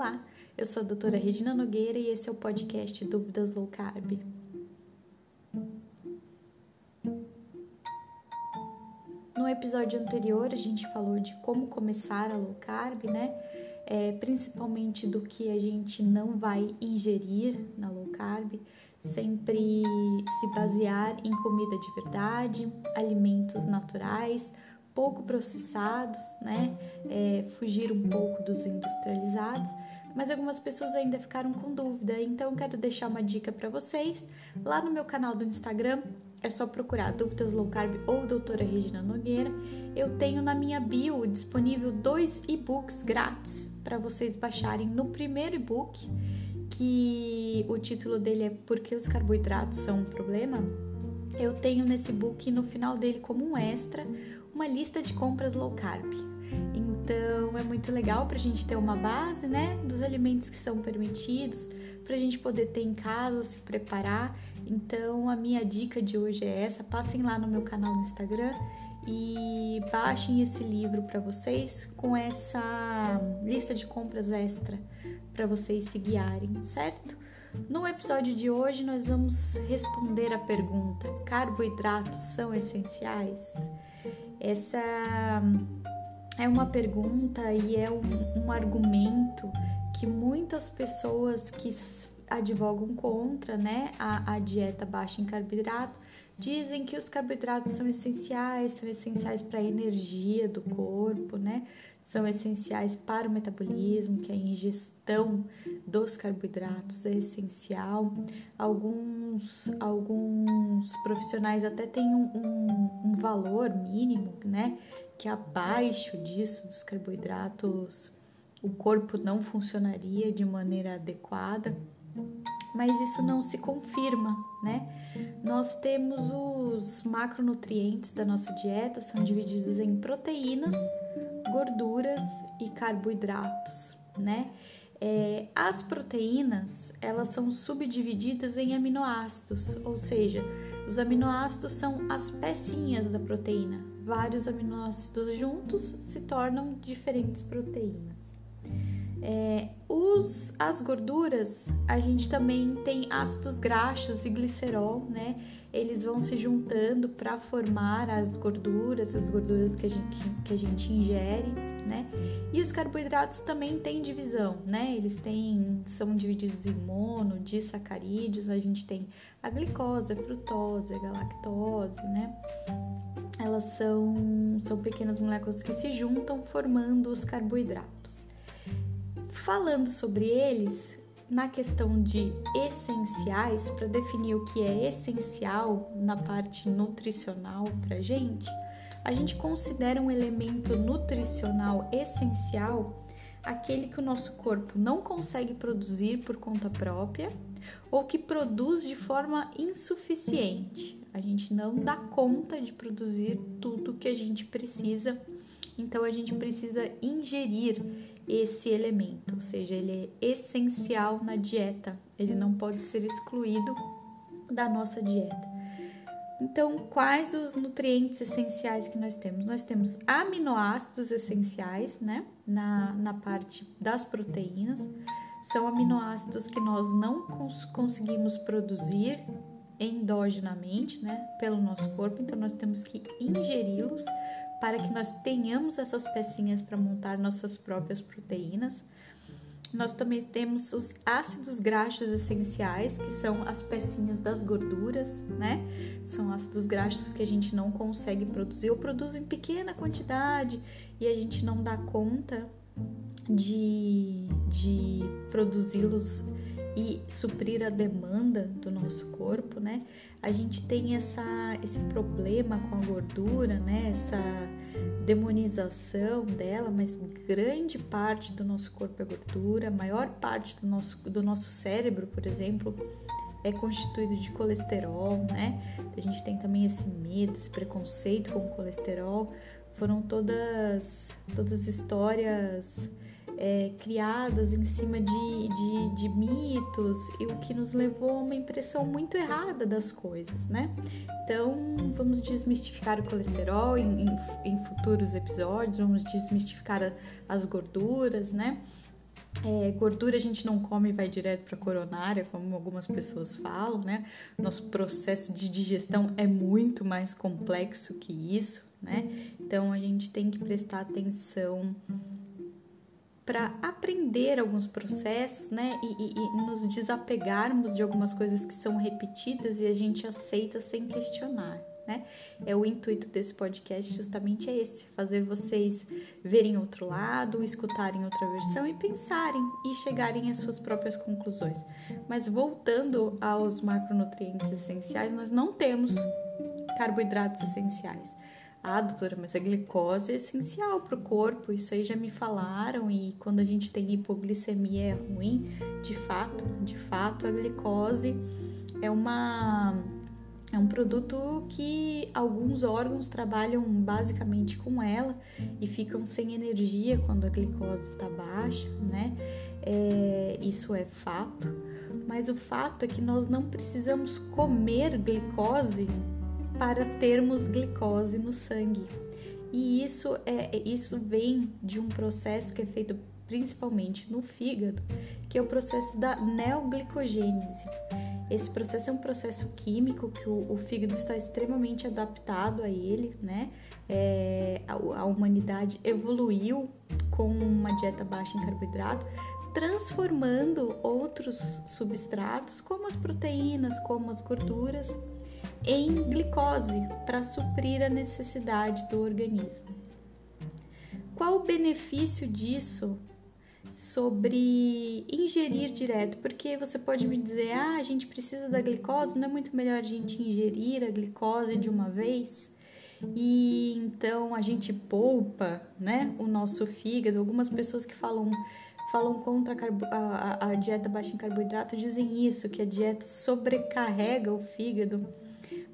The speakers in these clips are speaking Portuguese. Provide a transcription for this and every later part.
Olá, eu sou a doutora Regina Nogueira e esse é o podcast Dúvidas Low Carb. No episódio anterior a gente falou de como começar a low carb, né? É, principalmente do que a gente não vai ingerir na low carb, sempre se basear em comida de verdade, alimentos naturais, pouco processados, né? É, fugir um pouco dos industrializados. Mas algumas pessoas ainda ficaram com dúvida, então quero deixar uma dica para vocês. Lá no meu canal do Instagram, é só procurar Dúvidas Low Carb ou Doutora Regina Nogueira. Eu tenho na minha bio disponível dois e-books grátis para vocês baixarem. No primeiro e-book, que o título dele é Por que os carboidratos são um problema? Eu tenho nesse book no final dele como um extra uma lista de compras low carb. Então é muito legal para a gente ter uma base, né, dos alimentos que são permitidos, para a gente poder ter em casa, se preparar. Então a minha dica de hoje é essa: passem lá no meu canal no Instagram e baixem esse livro para vocês com essa lista de compras extra para vocês se guiarem, certo? No episódio de hoje nós vamos responder a pergunta: carboidratos são essenciais? Essa é uma pergunta e é um, um argumento que muitas pessoas que advogam contra né, a, a dieta baixa em carboidrato dizem que os carboidratos são essenciais, são essenciais para a energia do corpo, né? São essenciais para o metabolismo, que a ingestão dos carboidratos é essencial. Alguns, alguns profissionais até têm um, um, um valor mínimo, né? Que abaixo disso, dos carboidratos, o corpo não funcionaria de maneira adequada mas isso não se confirma, né? Nós temos os macronutrientes da nossa dieta, são divididos em proteínas, gorduras e carboidratos, né? É, as proteínas elas são subdivididas em aminoácidos, ou seja, os aminoácidos são as pecinhas da proteína. Vários aminoácidos juntos se tornam diferentes proteínas. É, os, as gorduras, a gente também tem ácidos graxos e glicerol, né? Eles vão se juntando para formar as gorduras, as gorduras que a, gente, que a gente ingere, né? E os carboidratos também têm divisão, né? Eles têm, são divididos em mono, disacarídeos, a gente tem a glicose, a frutose, a galactose, né? Elas são, são pequenas moléculas que se juntam formando os carboidratos. Falando sobre eles, na questão de essenciais, para definir o que é essencial na parte nutricional para gente, a gente considera um elemento nutricional essencial aquele que o nosso corpo não consegue produzir por conta própria ou que produz de forma insuficiente. A gente não dá conta de produzir tudo que a gente precisa, então a gente precisa ingerir esse elemento, ou seja, ele é essencial na dieta, ele não pode ser excluído da nossa dieta. Então, quais os nutrientes essenciais que nós temos? Nós temos aminoácidos essenciais, né, na, na parte das proteínas, são aminoácidos que nós não cons conseguimos produzir endogenamente, né, pelo nosso corpo, então nós temos que ingeri-los para que nós tenhamos essas pecinhas para montar nossas próprias proteínas. Nós também temos os ácidos graxos essenciais, que são as pecinhas das gorduras, né? São ácidos graxos que a gente não consegue produzir ou produz em pequena quantidade e a gente não dá conta de, de produzi-los e suprir a demanda do nosso corpo, né? A gente tem essa, esse problema com a gordura, né? Essa demonização dela, mas grande parte do nosso corpo é gordura, maior parte do nosso, do nosso cérebro, por exemplo, é constituído de colesterol, né? A gente tem também esse medo, esse preconceito com o colesterol. Foram todas, todas histórias é, criadas em cima de, de, de, mitos e o que nos levou a uma impressão muito errada das coisas, né? Então, vamos desmistificar o colesterol em, em, em futuros episódios, vamos desmistificar a, as gorduras, né? É, gordura a gente não come e vai direto para a coronária, como algumas pessoas falam, né? Nosso processo de digestão é muito mais complexo que isso, né? Então a gente tem que prestar atenção para aprender alguns processos, né? E, e, e, nos desapegarmos de algumas coisas que são repetidas e a gente aceita sem questionar né? É o intuito desse podcast justamente é esse, fazer vocês verem outro lado, escutarem outra versão e pensarem e chegarem às suas próprias conclusões. Mas voltando aos macronutrientes essenciais, nós não temos carboidratos essenciais. Ah, doutora, mas a glicose é essencial para o corpo, isso aí já me falaram, e quando a gente tem hipoglicemia é ruim. De fato, de fato, a glicose é uma é um produto que alguns órgãos trabalham basicamente com ela e ficam sem energia quando a glicose está baixa, né? É, isso é fato, mas o fato é que nós não precisamos comer glicose para termos glicose no sangue. E isso é isso vem de um processo que é feito principalmente no fígado, que é o processo da neoglicogênese. Esse processo é um processo químico que o, o fígado está extremamente adaptado a ele, né? É, a, a humanidade evoluiu com uma dieta baixa em carboidrato, transformando outros substratos, como as proteínas, como as gorduras, em glicose para suprir a necessidade do organismo. Qual o benefício disso sobre ingerir direto, porque você pode me dizer, ah, a gente precisa da glicose, não é muito melhor a gente ingerir a glicose de uma vez? E então a gente poupa, né, o nosso fígado. Algumas pessoas que falam falam contra a, a, a dieta baixa em carboidrato dizem isso, que a dieta sobrecarrega o fígado.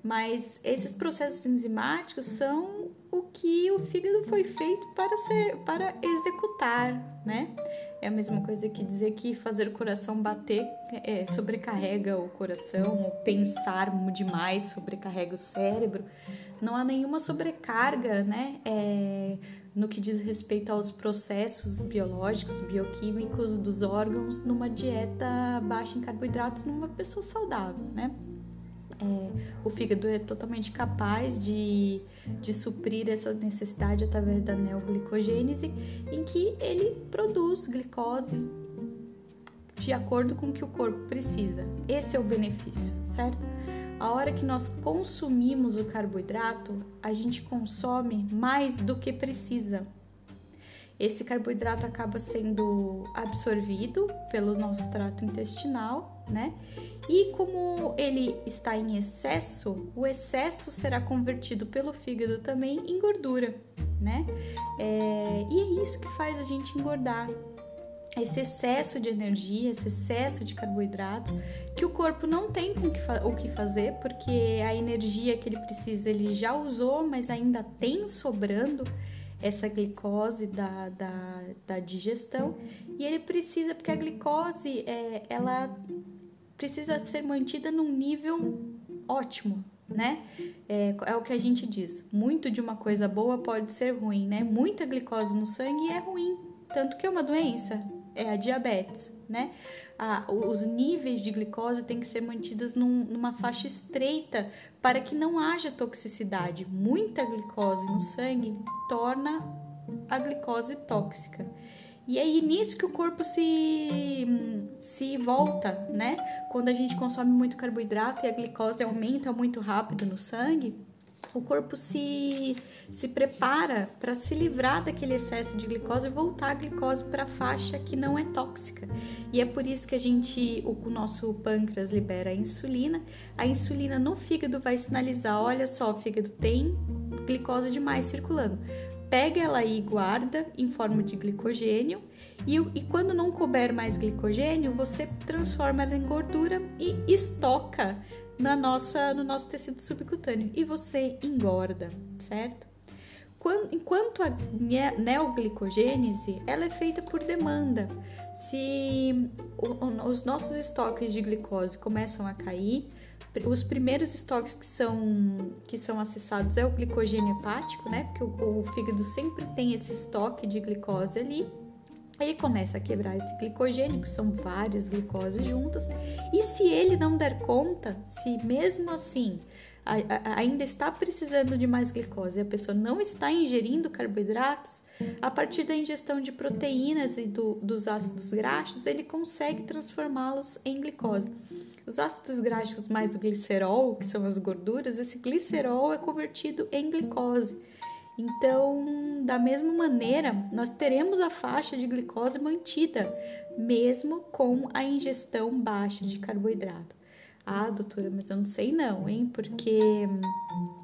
Mas esses processos enzimáticos são o que o fígado foi feito para ser para executar, né? É a mesma coisa que dizer que fazer o coração bater é, sobrecarrega o coração, ou pensar demais sobrecarrega o cérebro. Não há nenhuma sobrecarga, né? É, no que diz respeito aos processos biológicos, bioquímicos dos órgãos numa dieta baixa em carboidratos numa pessoa saudável, né? É, o fígado é totalmente capaz de, de suprir essa necessidade através da neoglicogênese, em que ele produz glicose de acordo com o que o corpo precisa. Esse é o benefício, certo? A hora que nós consumimos o carboidrato, a gente consome mais do que precisa. Esse carboidrato acaba sendo absorvido pelo nosso trato intestinal, né? E como ele está em excesso, o excesso será convertido pelo fígado também em gordura, né? É, e é isso que faz a gente engordar. Esse excesso de energia, esse excesso de carboidrato, que o corpo não tem o que fazer, porque a energia que ele precisa ele já usou, mas ainda tem sobrando essa glicose da, da, da digestão e ele precisa, porque a glicose é, ela precisa ser mantida num nível ótimo, né? É, é, o que a gente diz. Muito de uma coisa boa pode ser ruim, né? Muita glicose no sangue é ruim, tanto que é uma doença, é a diabetes, né? Os níveis de glicose têm que ser mantidos num, numa faixa estreita para que não haja toxicidade. Muita glicose no sangue torna a glicose tóxica. E é nisso que o corpo se, se volta, né? Quando a gente consome muito carboidrato e a glicose aumenta muito rápido no sangue, o corpo se, se prepara para se livrar daquele excesso de glicose e voltar a glicose para a faixa que não é tóxica. E é por isso que a gente, o nosso pâncreas libera a insulina. A insulina no fígado vai sinalizar: olha só, o fígado tem glicose demais circulando pega ela e guarda em forma de glicogênio e, e quando não couber mais glicogênio, você transforma ela em gordura e estoca na nossa, no nosso tecido subcutâneo e você engorda, certo? Quando, enquanto a neoglicogênese ela é feita por demanda. Se os nossos estoques de glicose começam a cair, os primeiros estoques que são, que são acessados é o glicogênio hepático, né? Porque o, o fígado sempre tem esse estoque de glicose ali. Aí começa a quebrar esse glicogênio, que são várias glicoses juntas, e se ele não der conta, se mesmo assim ainda está precisando de mais glicose e a pessoa não está ingerindo carboidratos, a partir da ingestão de proteínas e do, dos ácidos graxos, ele consegue transformá-los em glicose. Os ácidos graxos mais o glicerol, que são as gorduras, esse glicerol é convertido em glicose. Então, da mesma maneira, nós teremos a faixa de glicose mantida, mesmo com a ingestão baixa de carboidrato. Ah, doutora, mas eu não sei não, hein? Porque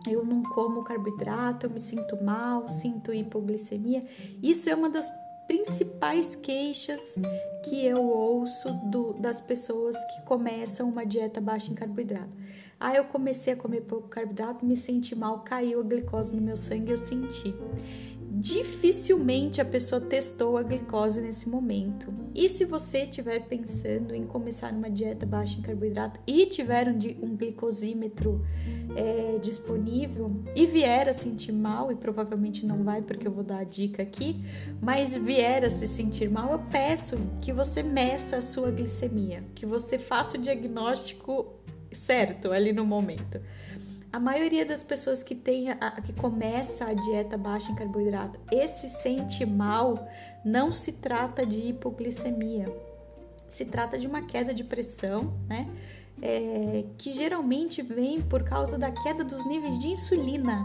eu não como carboidrato, eu me sinto mal, sinto hipoglicemia. Isso é uma das principais queixas que eu ouço do, das pessoas que começam uma dieta baixa em carboidrato. Ah, eu comecei a comer pouco carboidrato, me senti mal, caiu a glicose no meu sangue, eu senti dificilmente a pessoa testou a glicose nesse momento. E se você estiver pensando em começar uma dieta baixa em carboidrato e tiver um, um glicosímetro é, disponível e vier a sentir mal, e provavelmente não vai porque eu vou dar a dica aqui, mas vier a se sentir mal, eu peço que você meça a sua glicemia, que você faça o diagnóstico certo ali no momento a maioria das pessoas que tem a, que começa a dieta baixa em carboidrato e se sente mal, não se trata de hipoglicemia. Se trata de uma queda de pressão, né? É, que geralmente vem por causa da queda dos níveis de insulina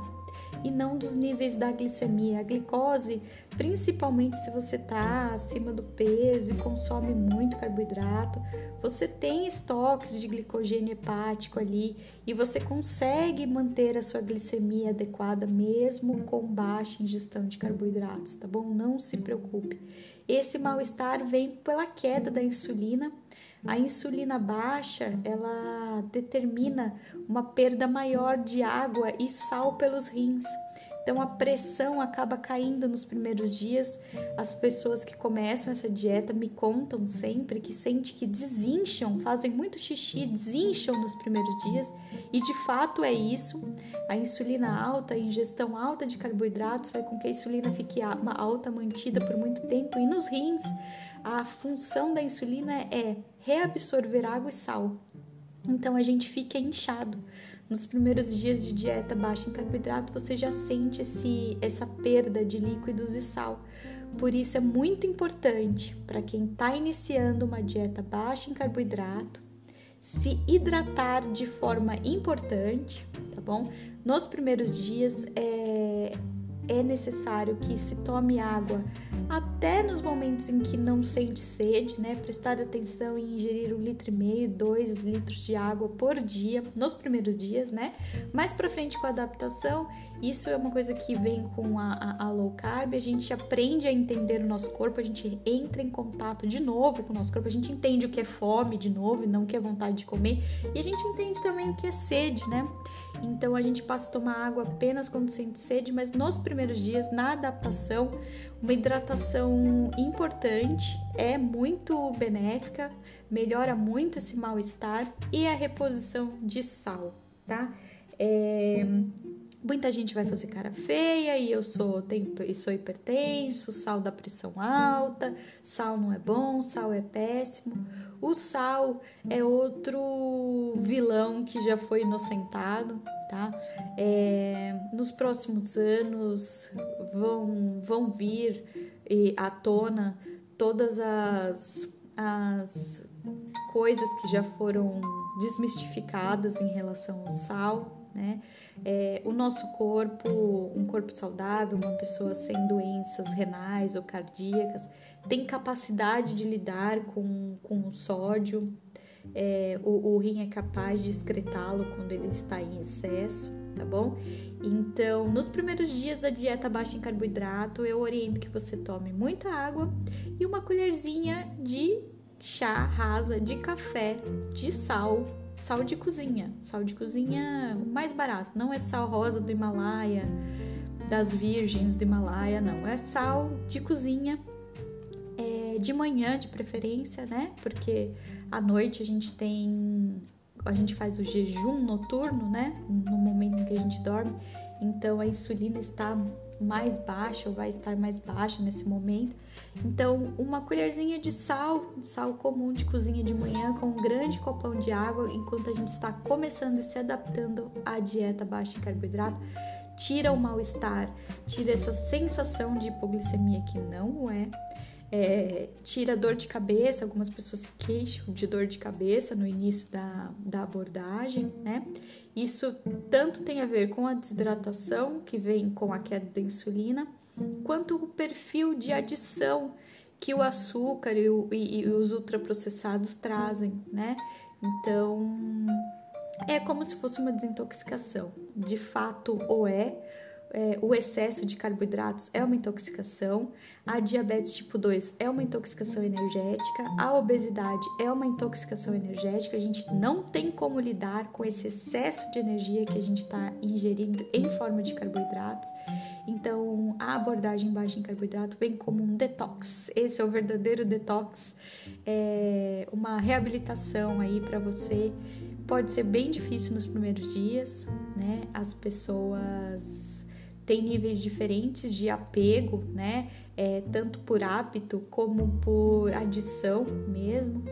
e não dos níveis da glicemia. A glicose, principalmente se você está acima do peso e consome muito carboidrato, você tem estoques de glicogênio hepático ali e você consegue manter a sua glicemia adequada mesmo com baixa ingestão de carboidratos, tá bom? Não se preocupe. Esse mal-estar vem pela queda da insulina a insulina baixa, ela determina uma perda maior de água e sal pelos rins. Então a pressão acaba caindo nos primeiros dias. As pessoas que começam essa dieta me contam sempre que sente que desincham, fazem muito xixi, desincham nos primeiros dias, e de fato é isso. A insulina alta, a ingestão alta de carboidratos vai com que a insulina fique alta mantida por muito tempo e nos rins a função da insulina é reabsorver água e sal. Então a gente fica inchado. Nos primeiros dias de dieta baixa em carboidrato, você já sente esse, essa perda de líquidos e sal. Por isso é muito importante para quem está iniciando uma dieta baixa em carboidrato se hidratar de forma importante, tá bom? Nos primeiros dias é, é necessário que se tome água até nos momentos em que não sente sede, né? Prestar atenção em ingerir um litro e meio, dois litros de água por dia nos primeiros dias, né? Mais para frente com a adaptação, isso é uma coisa que vem com a, a, a, low carb. A gente aprende a entender o nosso corpo, a gente entra em contato de novo com o nosso corpo, a gente entende o que é fome de novo e não o que é vontade de comer, e a gente entende também o que é sede, né? Então a gente passa a tomar água apenas quando sente sede, mas nos primeiros dias, na adaptação, uma hidratação importante é muito benéfica, melhora muito esse mal-estar e a reposição de sal, tá? É, muita gente vai fazer cara feia e eu sou, tenho, sou hipertenso, sal da pressão alta, sal não é bom, sal é péssimo. O sal é outro vilão que já foi inocentado, tá? É, nos próximos anos vão, vão vir à tona todas as, as coisas que já foram desmistificadas em relação ao sal, né? É, o nosso corpo, um corpo saudável, uma pessoa sem doenças renais ou cardíacas, tem capacidade de lidar com, com o sódio, é, o, o rim é capaz de excretá-lo quando ele está em excesso, tá bom? Então, nos primeiros dias da dieta baixa em carboidrato, eu oriento que você tome muita água e uma colherzinha de chá rasa de café de sal, sal de cozinha, sal de cozinha mais barato, não é sal rosa do Himalaia, das virgens do Himalaia, não, é sal de cozinha é, de manhã de preferência, né? Porque à noite a gente tem. A gente faz o jejum noturno, né? No momento em que a gente dorme. Então a insulina está mais baixa ou vai estar mais baixa nesse momento. Então, uma colherzinha de sal, sal comum de cozinha de manhã, com um grande copão de água, enquanto a gente está começando e se adaptando à dieta baixa em carboidrato, tira o mal-estar, tira essa sensação de hipoglicemia que não é é, tira dor de cabeça, algumas pessoas se queixam de dor de cabeça no início da, da abordagem, né? Isso tanto tem a ver com a desidratação, que vem com a queda da insulina, quanto o perfil de adição que o açúcar e, o, e, e os ultraprocessados trazem, né? Então, é como se fosse uma desintoxicação. De fato, ou é, é, o excesso de carboidratos é uma intoxicação, a diabetes tipo 2 é uma intoxicação energética, a obesidade é uma intoxicação energética. A gente não tem como lidar com esse excesso de energia que a gente está ingerindo em forma de carboidratos. Então, a abordagem baixa em carboidrato vem como um detox. Esse é o verdadeiro detox, é uma reabilitação aí para você. Pode ser bem difícil nos primeiros dias, né? As pessoas tem níveis diferentes de apego, né? É, tanto por hábito como por adição mesmo.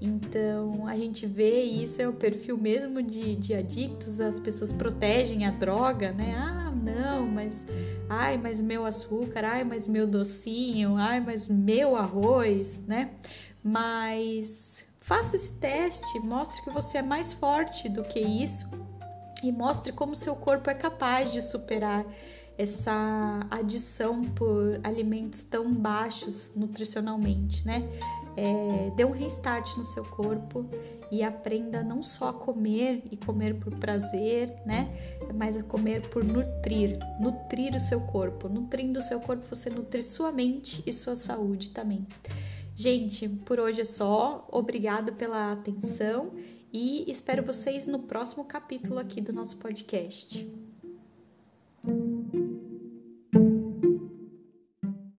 Então a gente vê isso é o perfil mesmo de, de adictos, as pessoas protegem a droga, né? Ah, não, mas ai, mas meu açúcar, ai, mas meu docinho, ai, mas meu arroz, né? Mas faça esse teste, mostre que você é mais forte do que isso e mostre como seu corpo é capaz de superar essa adição por alimentos tão baixos nutricionalmente, né? É, dê um restart no seu corpo e aprenda não só a comer e comer por prazer, né? Mas a comer por nutrir, nutrir o seu corpo. Nutrindo o seu corpo, você nutre sua mente e sua saúde também. Gente, por hoje é só. Obrigada pela atenção e espero vocês no próximo capítulo aqui do nosso podcast.